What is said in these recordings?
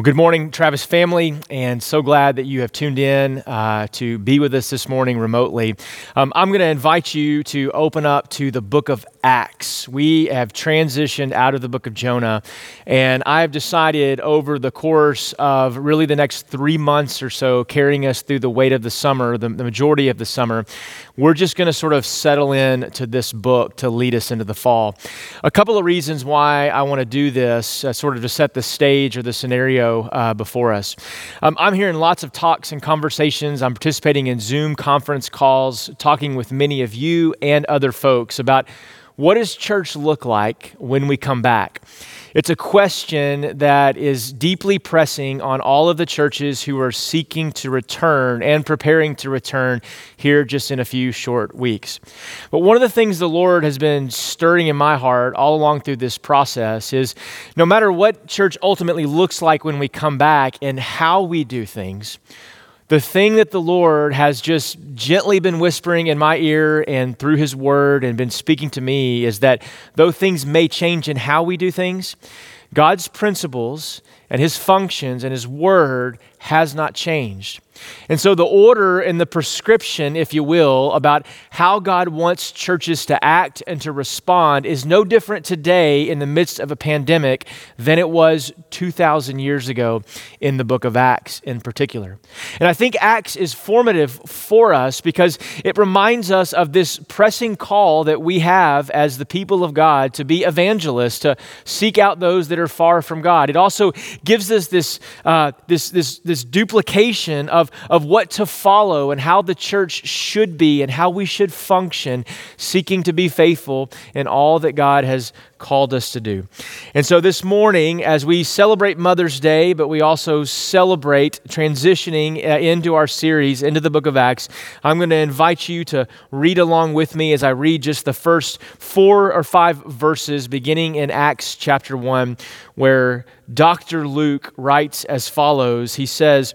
Well, good morning, Travis family, and so glad that you have tuned in uh, to be with us this morning remotely. Um, I'm going to invite you to open up to the book of Acts. We have transitioned out of the book of Jonah, and I have decided over the course of really the next three months or so, carrying us through the weight of the summer, the, the majority of the summer, we're just going to sort of settle in to this book to lead us into the fall. A couple of reasons why I want to do this, uh, sort of to set the stage or the scenario uh, before us. Um, I'm hearing lots of talks and conversations. I'm participating in Zoom conference calls, talking with many of you and other folks about what does church look like when we come back? It's a question that is deeply pressing on all of the churches who are seeking to return and preparing to return here just in a few short weeks. But one of the things the Lord has been stirring in my heart all along through this process is no matter what church ultimately looks like when we come back and how we do things, the thing that the Lord has just gently been whispering in my ear and through His Word and been speaking to me is that though things may change in how we do things, God's principles and His functions and His Word has not changed. And so, the order and the prescription, if you will, about how God wants churches to act and to respond is no different today in the midst of a pandemic than it was 2,000 years ago in the book of Acts in particular. And I think Acts is formative for us because it reminds us of this pressing call that we have as the people of God to be evangelists, to seek out those that are far from God. It also gives us this, uh, this, this, this duplication of of, what to follow and how the church should be and how we should function, seeking to be faithful in all that God has called us to do. And so this morning, as we celebrate Mother's Day, but we also celebrate transitioning uh, into our series, into the book of Acts, I'm going to invite you to read along with me as I read just the first four or five verses, beginning in Acts chapter 1, where Dr. Luke writes as follows He says,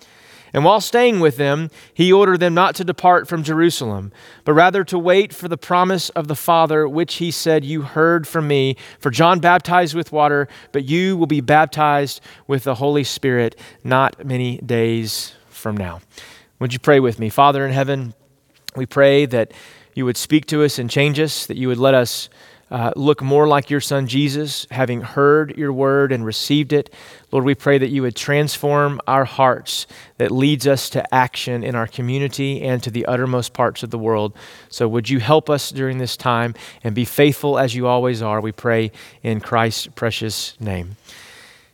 And while staying with them, he ordered them not to depart from Jerusalem, but rather to wait for the promise of the Father, which he said, You heard from me. For John baptized with water, but you will be baptized with the Holy Spirit not many days from now. Would you pray with me? Father in heaven, we pray that you would speak to us and change us, that you would let us uh, look more like your son Jesus, having heard your word and received it. Lord, we pray that you would transform our hearts that leads us to action in our community and to the uttermost parts of the world. So, would you help us during this time and be faithful as you always are? We pray in Christ's precious name.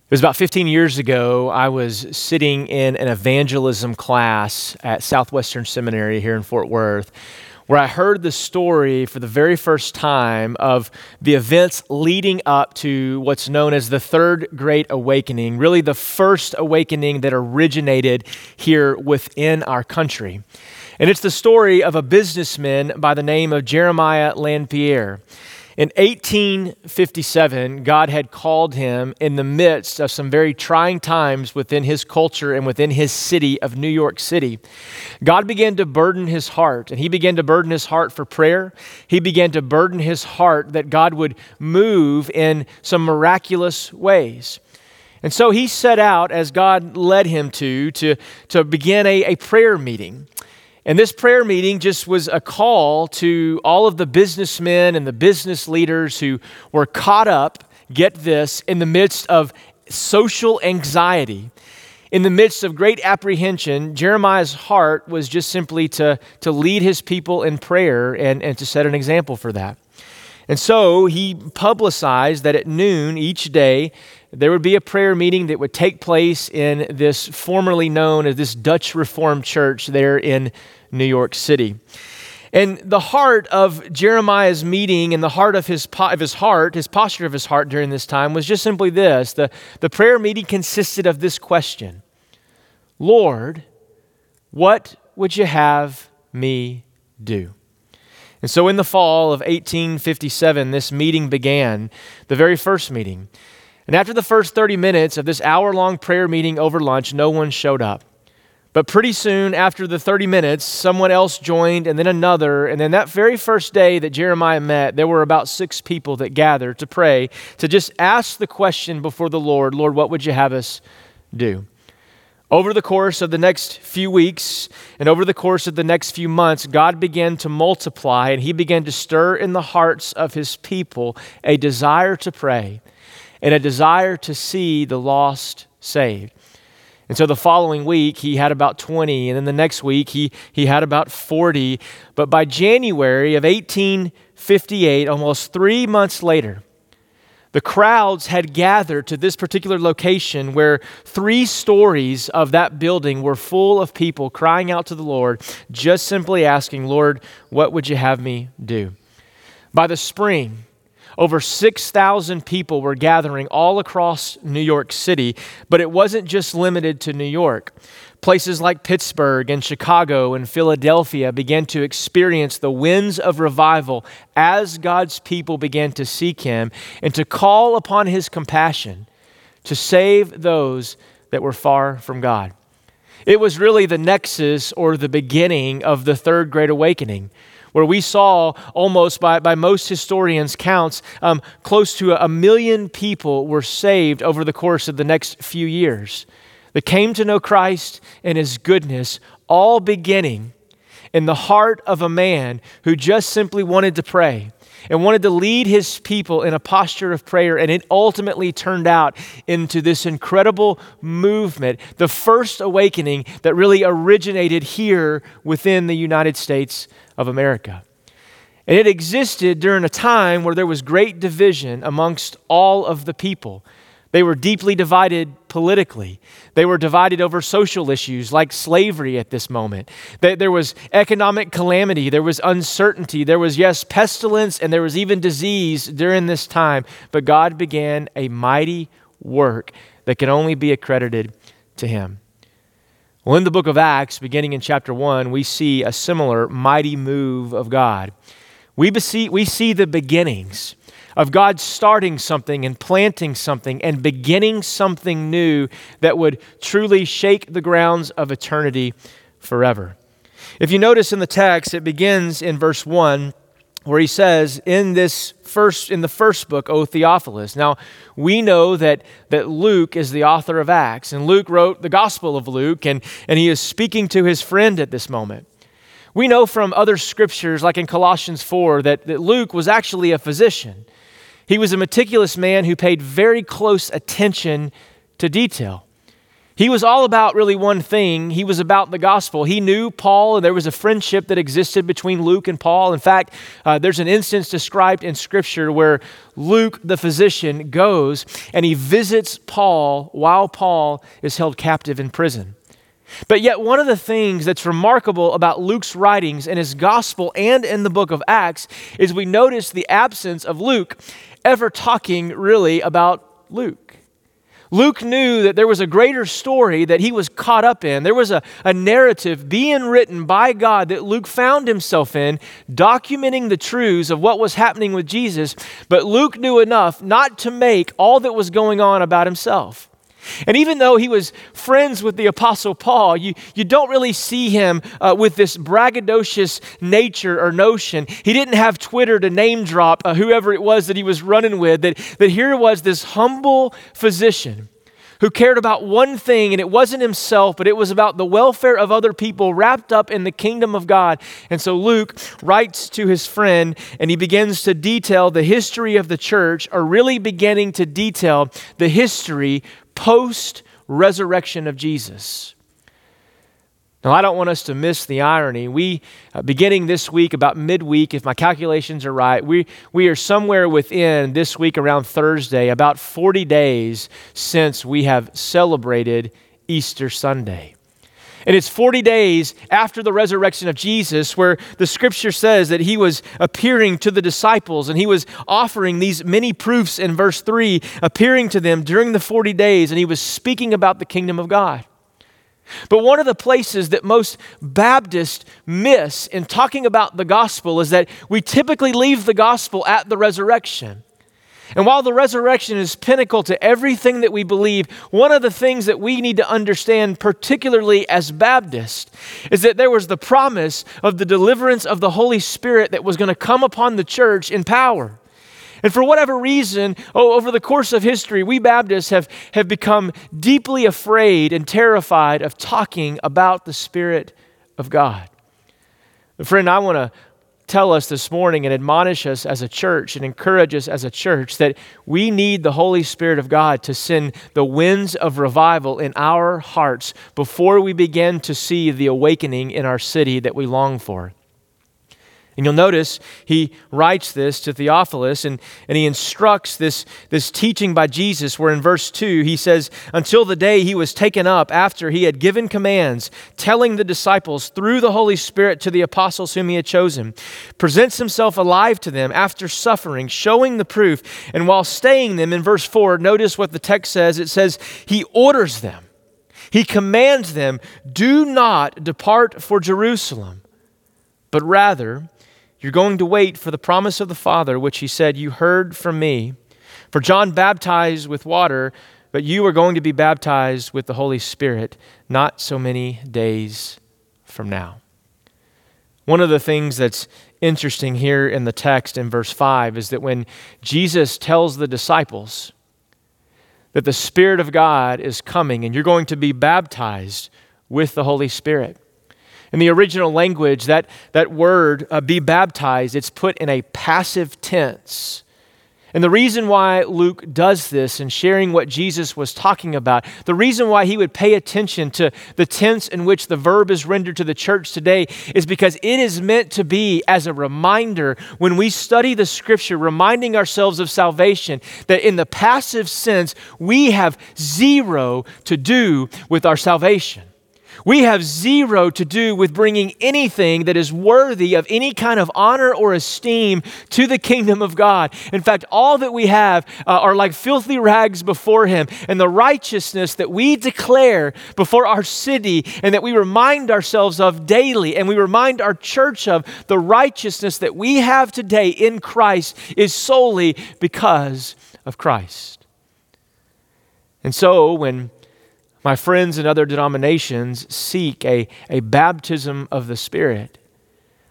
It was about 15 years ago, I was sitting in an evangelism class at Southwestern Seminary here in Fort Worth where I heard the story for the very first time of the events leading up to what's known as the Third Great Awakening, really the first awakening that originated here within our country. And it's the story of a businessman by the name of Jeremiah Lanphier. In 1857, God had called him in the midst of some very trying times within his culture and within his city of New York City. God began to burden his heart, and he began to burden his heart for prayer. He began to burden his heart that God would move in some miraculous ways. And so he set out, as God led him to, to, to begin a, a prayer meeting. And this prayer meeting just was a call to all of the businessmen and the business leaders who were caught up, get this, in the midst of social anxiety. In the midst of great apprehension, Jeremiah's heart was just simply to, to lead his people in prayer and, and to set an example for that. And so he publicized that at noon each day, there would be a prayer meeting that would take place in this formerly known as this Dutch Reformed Church there in New York City. And the heart of Jeremiah's meeting and the heart of his, of his heart, his posture of his heart during this time was just simply this. The, the prayer meeting consisted of this question Lord, what would you have me do? And so, in the fall of 1857, this meeting began, the very first meeting. And after the first 30 minutes of this hour long prayer meeting over lunch, no one showed up. But pretty soon, after the 30 minutes, someone else joined, and then another. And then that very first day that Jeremiah met, there were about six people that gathered to pray, to just ask the question before the Lord Lord, what would you have us do? Over the course of the next few weeks and over the course of the next few months, God began to multiply and He began to stir in the hearts of His people a desire to pray and a desire to see the lost saved. And so the following week, he had about 20, and then the next week, he, he had about 40. But by January of 1858, almost three months later, the crowds had gathered to this particular location where three stories of that building were full of people crying out to the Lord, just simply asking, Lord, what would you have me do? By the spring, over 6,000 people were gathering all across New York City, but it wasn't just limited to New York. Places like Pittsburgh and Chicago and Philadelphia began to experience the winds of revival as God's people began to seek Him and to call upon His compassion to save those that were far from God. It was really the nexus or the beginning of the Third Great Awakening where we saw almost by, by most historians' counts, um, close to a, million people were saved over the course of the next few years. That came to know Christ and his goodness, all beginning in the heart of a man who just simply wanted to pray and wanted to lead his people in a posture of prayer. And it ultimately turned out into this incredible movement, the first awakening that really originated here within the United States of America. And it existed during a time where there was great division amongst all of the people. They were deeply divided politically. They were divided over social issues like slavery at this moment. There was economic calamity. There was uncertainty. There was, yes, pestilence, and there was even disease during this time. But God began a mighty work that can only be accredited to Him. Well, in the book of Acts, beginning in chapter 1, we see a similar mighty move of God. We see, we see the beginnings of God starting something and planting something and beginning something new that would truly shake the grounds of eternity forever. If you notice in the text, it begins in verse 1 where he says in this first in the first book o theophilus. Now we know that that luke is the author of acts and luke wrote the gospel of luke and and he is speaking to his friend at this moment. We know from other scriptures like in colossians 4 that, that luke was actually a physician he was a meticulous man who paid very close attention to detail. He was all about really one thing. He was about the gospel. He knew Paul, and there was a friendship that existed between Luke and Paul. In fact, uh, there's an instance described in Scripture where Luke, the physician, goes and he visits Paul while Paul is held captive in prison. But yet, one of the things that's remarkable about Luke's writings in his gospel and in the book of Acts is we notice the absence of Luke ever talking really about Luke. Luke knew that there was a greater story that he was caught up in. There was a, a narrative being written by God that Luke found himself in, documenting the truths of what was happening with Jesus. But Luke knew enough not to make all that was going on about himself. And even though he was friends with the Apostle Paul, you, you don't really see him uh, with this braggadocious nature or notion. He didn't have Twitter to name drop uh, whoever it was that he was running with, that, that here was this humble physician who cared about one thing, and it wasn't himself, but it was about the welfare of other people wrapped up in the kingdom of God. And so Luke writes to his friend, and he begins to detail the history of the church, or really beginning to detail the history post resurrection of Jesus. Now, I don't want us to miss the irony. We, uh, beginning this week, about midweek, if my calculations are right, we, we are somewhere within this week around Thursday, about 40 days since we have celebrated Easter Sunday. And it's 40 days after the resurrection of Jesus where the scripture says that he was appearing to the disciples and he was offering these many proofs in verse 3, appearing to them during the 40 days, and he was speaking about the kingdom of God. But one of the places that most Baptists miss in talking about the gospel is that we typically leave the gospel at the resurrection. And while the resurrection is pinnacle to everything that we believe, one of the things that we need to understand, particularly as Baptists, is that there was the promise of the deliverance of the Holy Spirit that was going to come upon the church in power. And for whatever reason, oh, over the course of history, we Baptists have, have become deeply afraid and terrified of talking about the Spirit of God. Friend, I want to tell us this morning and admonish us as a church and encourage us as a church that we need the Holy Spirit of God to send the winds of revival in our hearts before we begin to see the awakening in our city that we long for. And you'll notice he writes this to Theophilus and, and he instructs this, this teaching by Jesus, where in verse 2 he says, Until the day he was taken up after he had given commands, telling the disciples through the Holy Spirit to the apostles whom he had chosen, presents himself alive to them after suffering, showing the proof. And while staying them in verse 4, notice what the text says it says, He orders them, He commands them, Do not depart for Jerusalem, but rather, you're going to wait for the promise of the Father, which he said, You heard from me. For John baptized with water, but you are going to be baptized with the Holy Spirit not so many days from now. One of the things that's interesting here in the text in verse 5 is that when Jesus tells the disciples that the Spirit of God is coming and you're going to be baptized with the Holy Spirit, in the original language, that, that word, uh, be baptized, it's put in a passive tense. And the reason why Luke does this and sharing what Jesus was talking about, the reason why he would pay attention to the tense in which the verb is rendered to the church today is because it is meant to be as a reminder when we study the scripture, reminding ourselves of salvation, that in the passive sense, we have zero to do with our salvation. We have zero to do with bringing anything that is worthy of any kind of honor or esteem to the kingdom of God. In fact, all that we have uh, are like filthy rags before Him. And the righteousness that we declare before our city and that we remind ourselves of daily and we remind our church of, the righteousness that we have today in Christ is solely because of Christ. And so when my friends in other denominations seek a, a baptism of the Spirit.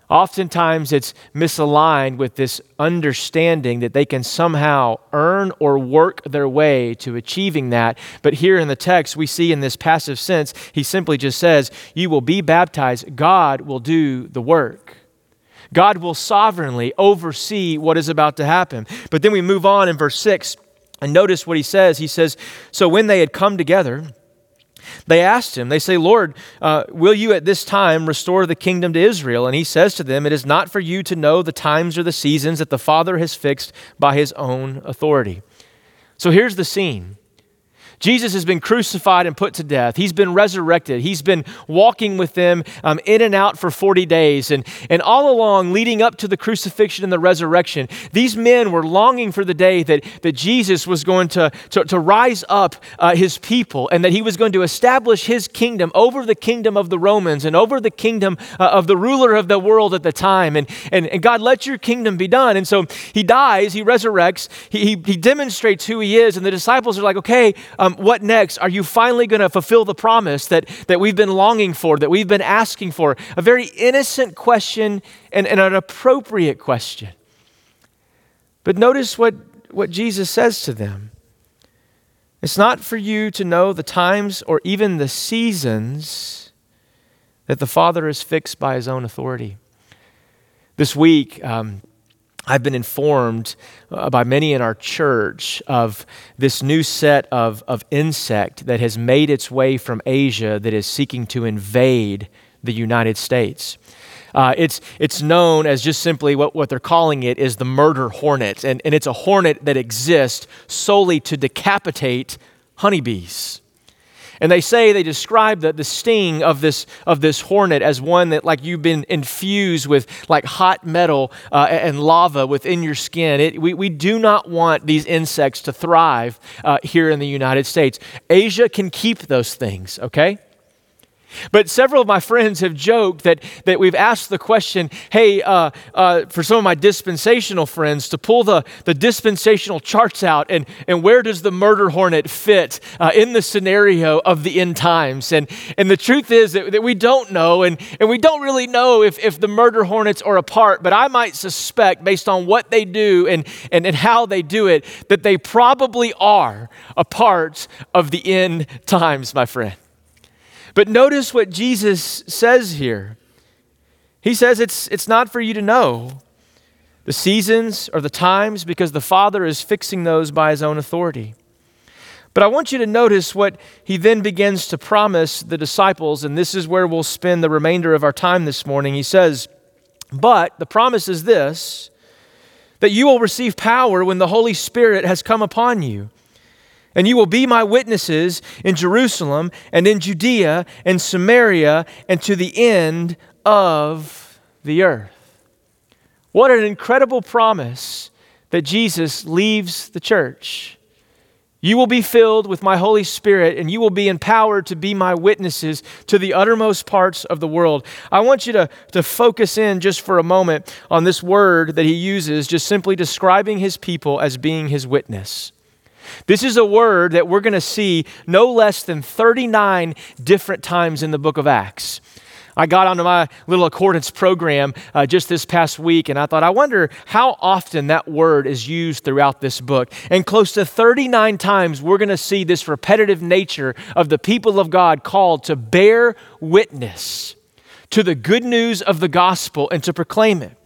Oftentimes it's misaligned with this understanding that they can somehow earn or work their way to achieving that. But here in the text, we see in this passive sense, he simply just says, You will be baptized, God will do the work. God will sovereignly oversee what is about to happen. But then we move on in verse 6 and notice what he says. He says, So when they had come together, they asked him, they say, Lord, uh, will you at this time restore the kingdom to Israel? And he says to them, It is not for you to know the times or the seasons that the Father has fixed by his own authority. So here's the scene Jesus has been crucified and put to death. He's been resurrected. He's been walking with them um, in and out for 40 days. And, and all along, leading up to the crucifixion and the resurrection, these men were longing for the day that, that Jesus was going to, to, to rise up uh, his people and that he was going to establish his kingdom over the kingdom of the Romans and over the kingdom uh, of the ruler of the world at the time. And, and, and God, let your kingdom be done. And so he dies, he resurrects, he, he, he demonstrates who he is. And the disciples are like, okay, what next? Are you finally going to fulfill the promise that, that we've been longing for, that we've been asking for? A very innocent question and, and an appropriate question. But notice what, what Jesus says to them. It's not for you to know the times or even the seasons that the Father has fixed by his own authority. This week, um, I've been informed uh, by many in our church of this new set of, of insect that has made its way from Asia that is seeking to invade the United States. Uh, it's, it's known as just simply what, what they're calling it is the murder hornet. And, and it's a hornet that exists solely to decapitate honeybees. And they say, they describe the, the sting of this, of this hornet as one that, like, you've been infused with, like, hot metal uh, and lava within your skin. It, we, we do not want these insects to thrive uh, here in the United States. Asia can keep those things, okay? But several of my friends have joked that, that we've asked the question hey, uh, uh, for some of my dispensational friends, to pull the, the dispensational charts out and, and where does the murder hornet fit uh, in the scenario of the end times? And, and the truth is that, that we don't know, and, and we don't really know if, if the murder hornets are a part, but I might suspect, based on what they do and, and, and how they do it, that they probably are a part of the end times, my friend. But notice what Jesus says here. He says it's, it's not for you to know the seasons or the times because the Father is fixing those by his own authority. But I want you to notice what he then begins to promise the disciples, and this is where we'll spend the remainder of our time this morning. He says, But the promise is this that you will receive power when the Holy Spirit has come upon you. And you will be my witnesses in Jerusalem and in Judea and Samaria and to the end of the earth. What an incredible promise that Jesus leaves the church. You will be filled with my Holy Spirit, and you will be empowered to be my witnesses to the uttermost parts of the world. I want you to, to focus in just for a moment on this word that he uses, just simply describing his people as being his witness. This is a word that we're going to see no less than 39 different times in the book of Acts. I got onto my little accordance program uh, just this past week, and I thought, I wonder how often that word is used throughout this book. And close to 39 times, we're going to see this repetitive nature of the people of God called to bear witness to the good news of the gospel and to proclaim it.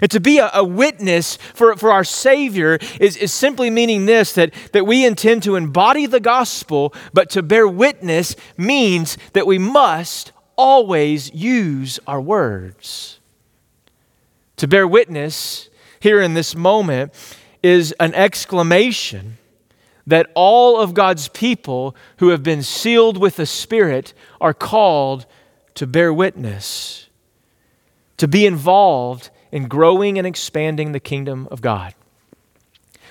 And to be a, a, witness for, for our Savior is, is simply meaning this that, that we intend to embody the gospel, but to bear witness means that we must always use our words. To bear witness here in this moment is an exclamation that all of God's people who have been sealed with the Spirit are called to bear witness, to be involved in growing and expanding the kingdom of God.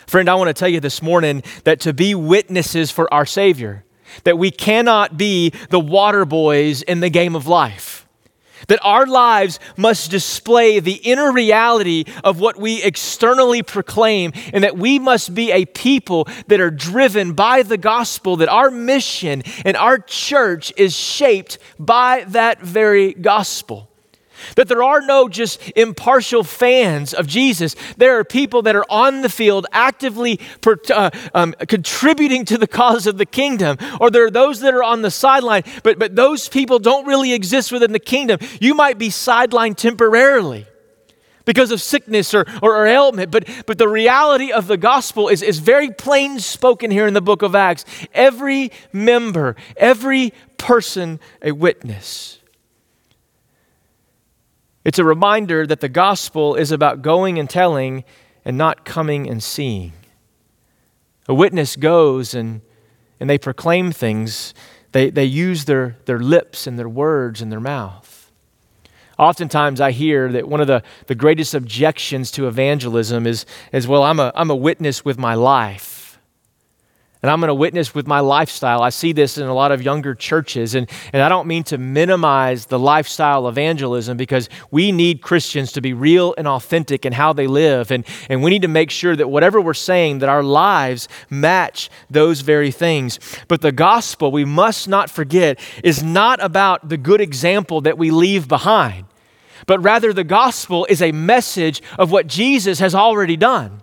Friend, I want to tell you this morning that to be witnesses for our Savior, that we cannot be the water boys in the game of life. That our lives must display the inner reality of what we externally proclaim, and that we must be a people that are driven by the gospel, that our mission and our church is shaped by that very gospel. That there are no just impartial fans of Jesus. There are people that are on the field actively per, uh, um, contributing to the cause of the kingdom. Or there are those that are on the sideline, but, but those people don't really exist within the kingdom. You might be sidelined temporarily because of sickness or, or, or, ailment. But, but the reality of the gospel is, is very plain spoken here in the book of Acts. Every member, every person, a witness. It's a reminder that the gospel is about going and telling and not coming and seeing. A witness goes and, and they proclaim things, they, they use their, their lips and their words and their mouth. Oftentimes, I hear that one of the, the greatest objections to evangelism is, is well, I'm a, I'm a witness with my life and I'm going to witness with my lifestyle. I see this in a lot of younger churches, and, and I don't mean to minimize the lifestyle evangelism because we need Christians to be real and authentic in how they live, and, and we need to make sure that whatever we're saying, that our lives match those very things. But the gospel, we must not forget, is not about the good example that we leave behind, but rather the gospel is a message of what Jesus has already done.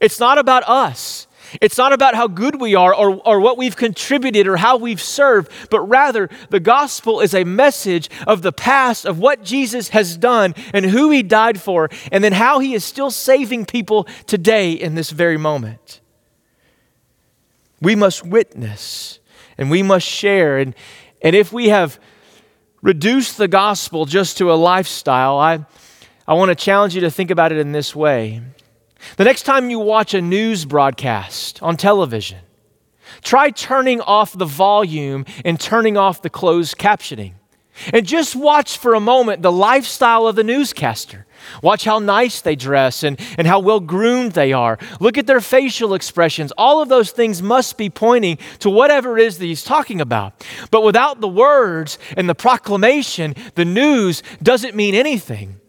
It's not about us. It's not about how good we are or, or what we've contributed or how we've served, but rather the gospel is a message of the past, of what Jesus has done and who he died for, and then how he is still saving people today in this very moment. We must witness and we must share. And, and if we have reduced the gospel just to a lifestyle, I, I want to challenge you to think about it in this way. The next time you watch a news broadcast on television, try turning off the volume and turning off the closed captioning. And just watch for a moment the lifestyle of the newscaster. Watch how nice they dress and, and how well groomed they are. Look at their facial expressions. All of those things must be pointing to whatever it is that he's talking about. But without the words and the proclamation, the news doesn't mean anything.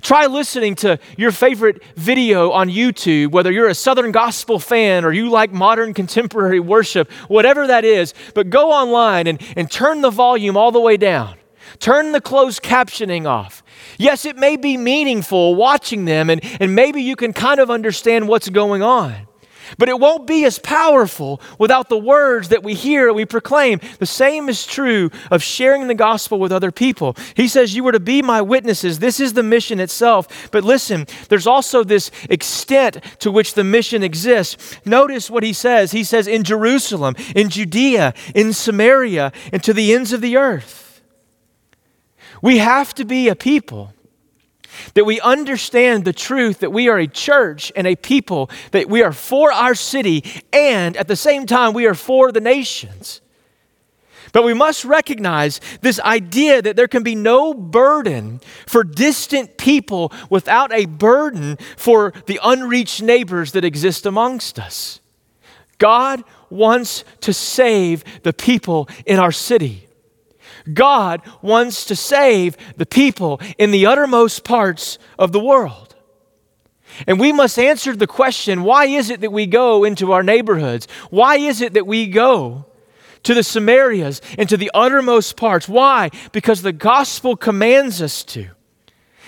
Try listening to your favorite video on YouTube, whether you're a Southern gospel fan or you like modern contemporary worship, whatever that is, but go online and, and turn the volume all the way down. Turn the closed captioning off. Yes, it may be meaningful watching them, and, and maybe you can kind of understand what's going on. But it won't be as powerful without the words that we hear we proclaim. The same is true of sharing the gospel with other people. He says, You were to be my witnesses. This is the mission itself. But listen, there's also this extent to which the mission exists. Notice what he says. He says, In Jerusalem, in Judea, in Samaria, and to the ends of the earth. We have to be a people that we understand the truth that we are a church and a people, that we are for our city, and at the same time, we are for the nations. But we must recognize this idea that there can be no burden for distant people without a burden for the unreached neighbors that exist amongst us. God wants to save the people in our city. God wants to save the people in the uttermost parts of the world. And we must answer the question why is it that we go into our neighborhoods? Why is it that we go to the Samarias and to the uttermost parts? Why? Because the gospel commands us to.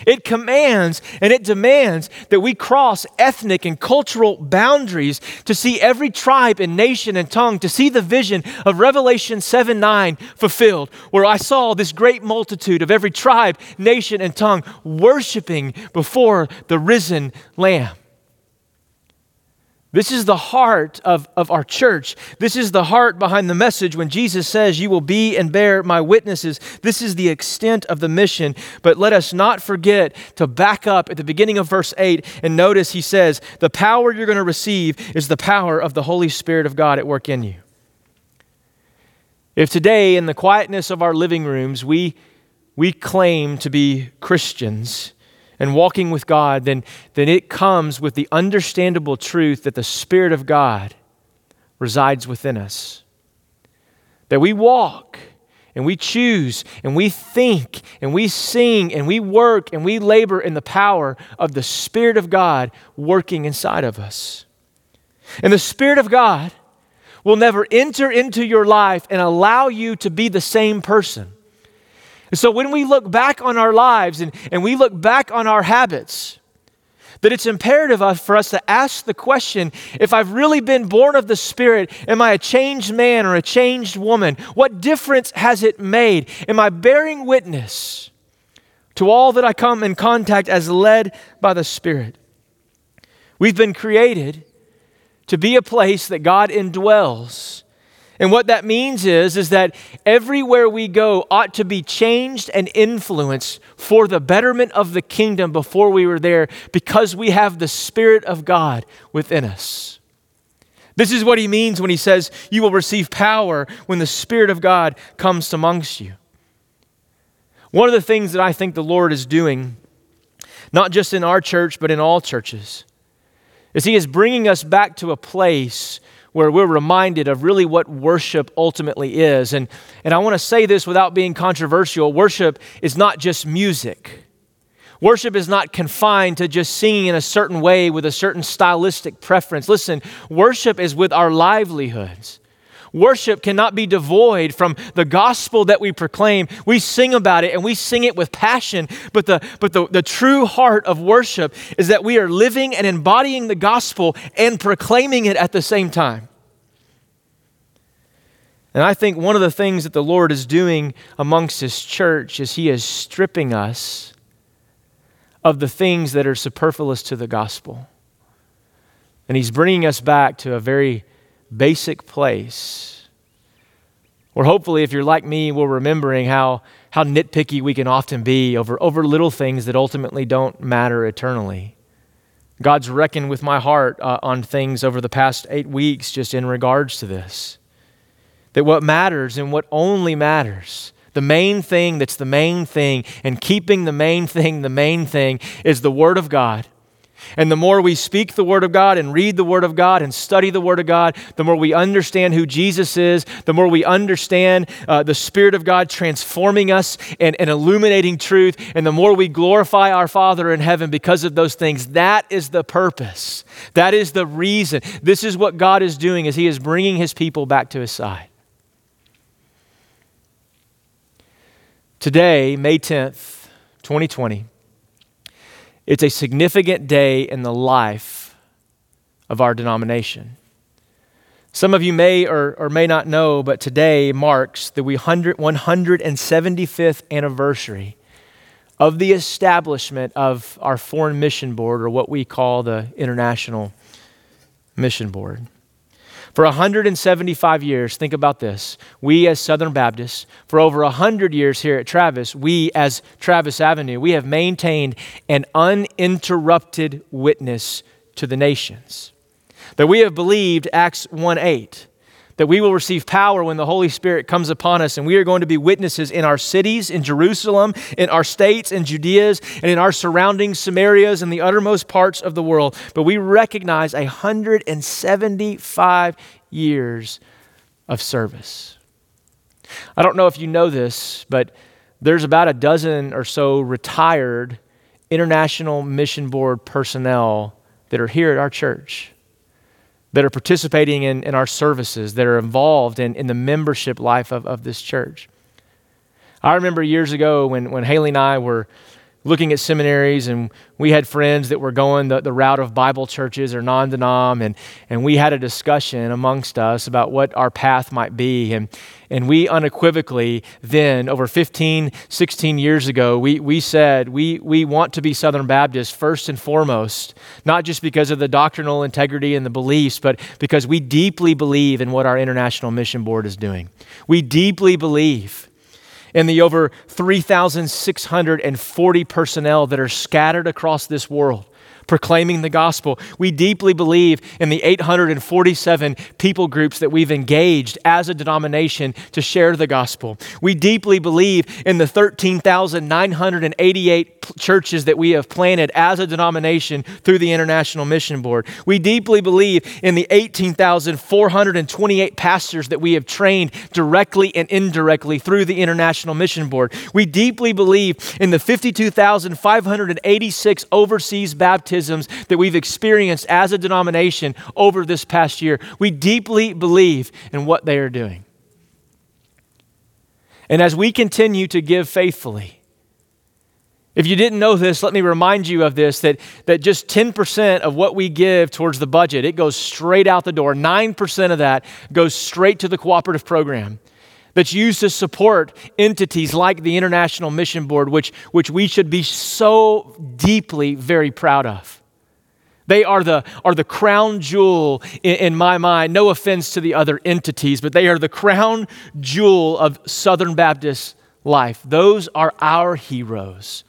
It commands and it demands that we cross ethnic and cultural boundaries to see every tribe and nation and tongue, to see the vision of Revelation 7 9 fulfilled, where I saw this great multitude of every tribe, nation, and tongue worshiping before the risen Lamb. This is the heart of, of our church. This is the heart behind the message when Jesus says, You will be and bear my witnesses. This is the extent of the mission. But let us not forget to back up at the beginning of verse 8 and notice he says, The power you're going to receive is the power of the Holy Spirit of God at work in you. If today, in the quietness of our living rooms, we, we claim to be Christians, and walking with God, then, then it comes with the understandable truth that the Spirit of God resides within us. That we walk and we choose and we think and we sing and we work and we labor in the power of the Spirit of God working inside of us. And the Spirit of God will never enter into your life and allow you to be the same person. So when we look back on our lives and, and we look back on our habits, that it's imperative for us to ask the question if I've really been born of the Spirit, am I a changed man or a changed woman? What difference has it made? Am I bearing witness to all that I come in contact as led by the Spirit? We've been created to be a place that God indwells and what that means is, is that everywhere we go ought to be changed and influenced for the betterment of the kingdom before we were there because we have the Spirit of God within us. This is what he means when he says, You will receive power when the Spirit of God comes amongst you. One of the things that I think the Lord is doing, not just in our church, but in all churches, is he is bringing us back to a place where we're reminded of really what worship ultimately is. And, and I want to say this without being controversial worship is not just music. Worship is not confined to just singing in a certain way with a certain stylistic preference. Listen, worship is with our livelihoods. Worship cannot be devoid from the gospel that we proclaim. We sing about it and we sing it with passion, but, the, but the, the true heart of worship is that we are living and embodying the gospel and proclaiming it at the same time. And I think one of the things that the Lord is doing amongst His church is He is stripping us of the things that are superfluous to the gospel. And He's bringing us back to a very basic place where hopefully, if you're like me, we're remembering how, how nitpicky we can often be over, over little things that ultimately don't matter eternally. God's reckoned with my heart uh, on things over the past eight weeks just in regards to this. That what matters and what only matters The main thing that's the main thing, and keeping the main thing the main thing is the Word of God. And the more we speak the Word of God and read the Word of God and study the Word of God, the more we understand who Jesus is, the more we understand uh, the Spirit of God transforming us and, and illuminating truth, and the more we glorify our Father in heaven because of those things. That is the purpose. That is the reason. This is what God is doing as He is bringing His people back to His side. Today, May 10th, 2020, it's a significant day in the life of our denomination. Some of you may or, or may not know, but today marks the 175th anniversary of the establishment of our Foreign Mission Board, or what we call the International Mission Board. For 175 years, think about this. We as Southern Baptists, for over 100 years here at Travis, we as Travis Avenue, we have maintained an uninterrupted witness to the nations. That we have believed Acts 1 8 that we will receive power when the Holy Spirit comes upon us, and we are going to be witnesses in our cities, in Jerusalem, in our states, in Judeas, and in our surrounding Samarias and the uttermost parts of the world. But we recognize 175 years of service. I don't know if you know this, but there's about a dozen or so retired International Mission Board personnel that are here at our church that are participating in, in our services, that are involved in, in the membership life of, of this church. I remember years ago when, when Haley and I were looking at seminaries and we had friends that were going the, the route of Bible churches or non-denom and, and we had a discussion amongst us about what our path might be. And, and we unequivocally then, over 15, 16 years ago, we, we said we, we want to be Southern Baptists first and foremost, not just because of the doctrinal integrity and the beliefs, but because we deeply believe in what our International Mission Board is doing. We deeply believe in the over 3,640 personnel that are scattered across this world proclaiming the gospel. We deeply believe in the 847 people groups that we've engaged as a denomination to share the gospel. We deeply believe in the 13,988 churches that we have planted as a denomination through the International Mission Board. We deeply believe in the 18,428 pastors that we have trained directly and indirectly through the International Mission Board. We deeply believe in the 52,586 overseas baptisms that we've experienced as a denomination over this past year. We deeply believe in what they are doing. And as we continue to give faithfully, if you didn't know this, let me remind you of this that, that just 10% of what we give towards the budget, it goes straight out the door. 9% of that goes straight to the cooperative program that's used to support entities like the International Mission Board, which, which we should be so deeply very proud of. They are the, are the crown jewel in, in, my mind. No offense to the other entities, but they are the crown jewel of Southern Baptist life. Those are our heroes.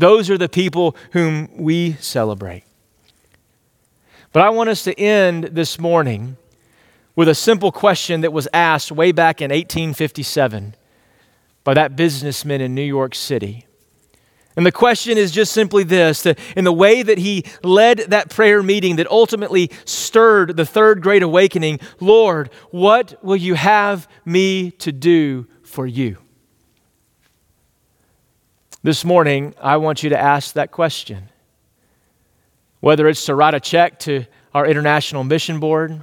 Those are the people whom we celebrate. But I want us to end this morning with a simple question that was asked way back in 1857 by that businessman in New York City. And the question is just simply this that in the way that he led that prayer meeting that ultimately stirred the third great awakening Lord, what will you have me to do for you? This morning, I want you to ask that question. Whether it's to write a check to our International Mission Board,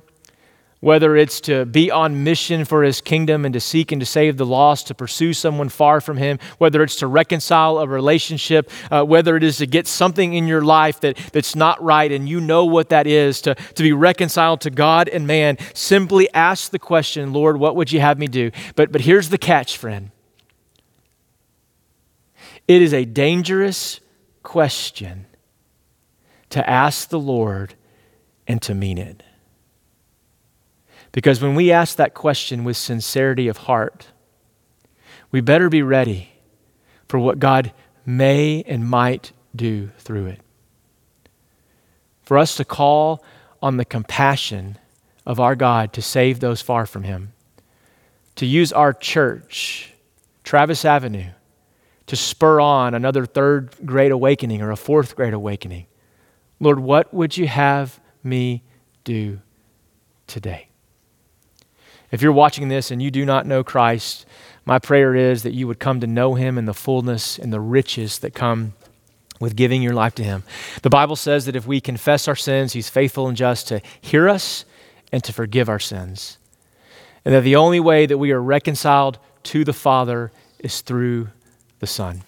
whether it's to be on mission for his kingdom and to seek and to save the lost, to pursue someone far from him, whether it's to reconcile a relationship, uh, whether it is to get something in your life that, that's not right and you know what that is, to, to be reconciled to God and man, simply ask the question, Lord, what would you have me do? But, but here's the catch, friend it is a dangerous question to ask the Lord and to mean it. Because when we ask that question with sincerity of heart, we better be ready for what God may and might do through it. For us to call on the compassion of our God to save those far from Him, to use our church Travis Avenue to spur on another third great awakening or a fourth great awakening. Lord, what would you have me do today? If you're watching this and you do not know Christ, my prayer is that you would come to know him in the fullness and the riches that come with giving your life to him. The Bible says that if we confess our sins, he's faithful and just to hear us and to forgive our sins. And that the only way that we are reconciled to the Father is through the Son.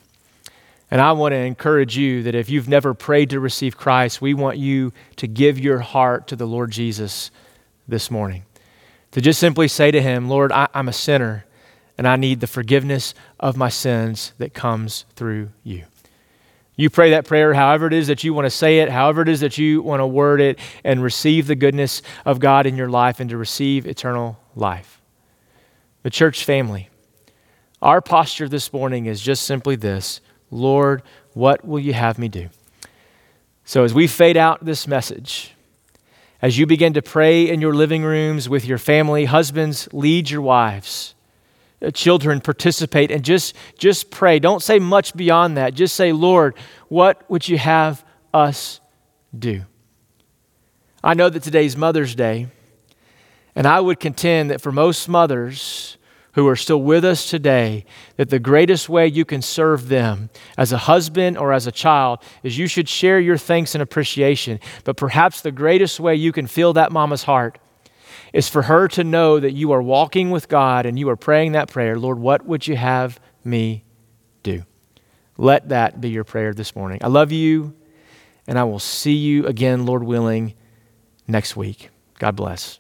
And I want to encourage you that if you've never prayed to receive Christ, we want you to give your heart to the Lord Jesus this morning. To just simply say to Him, Lord, I, am a sinner and I need the forgiveness of my sins that comes through you. You pray that prayer however it is that you want to say it, however it is that you want to word it, and receive the goodness of God in your life and to receive eternal life. The church family, our posture this morning is just simply this Lord, what will you have me do? So as we fade out this message, as you begin to pray in your living rooms with your family, husbands, lead your wives. Uh, children participate and just just pray don't say much beyond that just say lord what would you have us do i know that today's mother's day and i would contend that for most mothers who are still with us today that the greatest way you can serve them as a husband or as a child is you should share your thanks and appreciation but perhaps the greatest way you can fill that mama's heart is for her to know that you are walking with God and you are praying that prayer Lord, what would you have me do? Let that be your prayer this morning. I love you, and I will see you again, Lord willing, next week. God bless.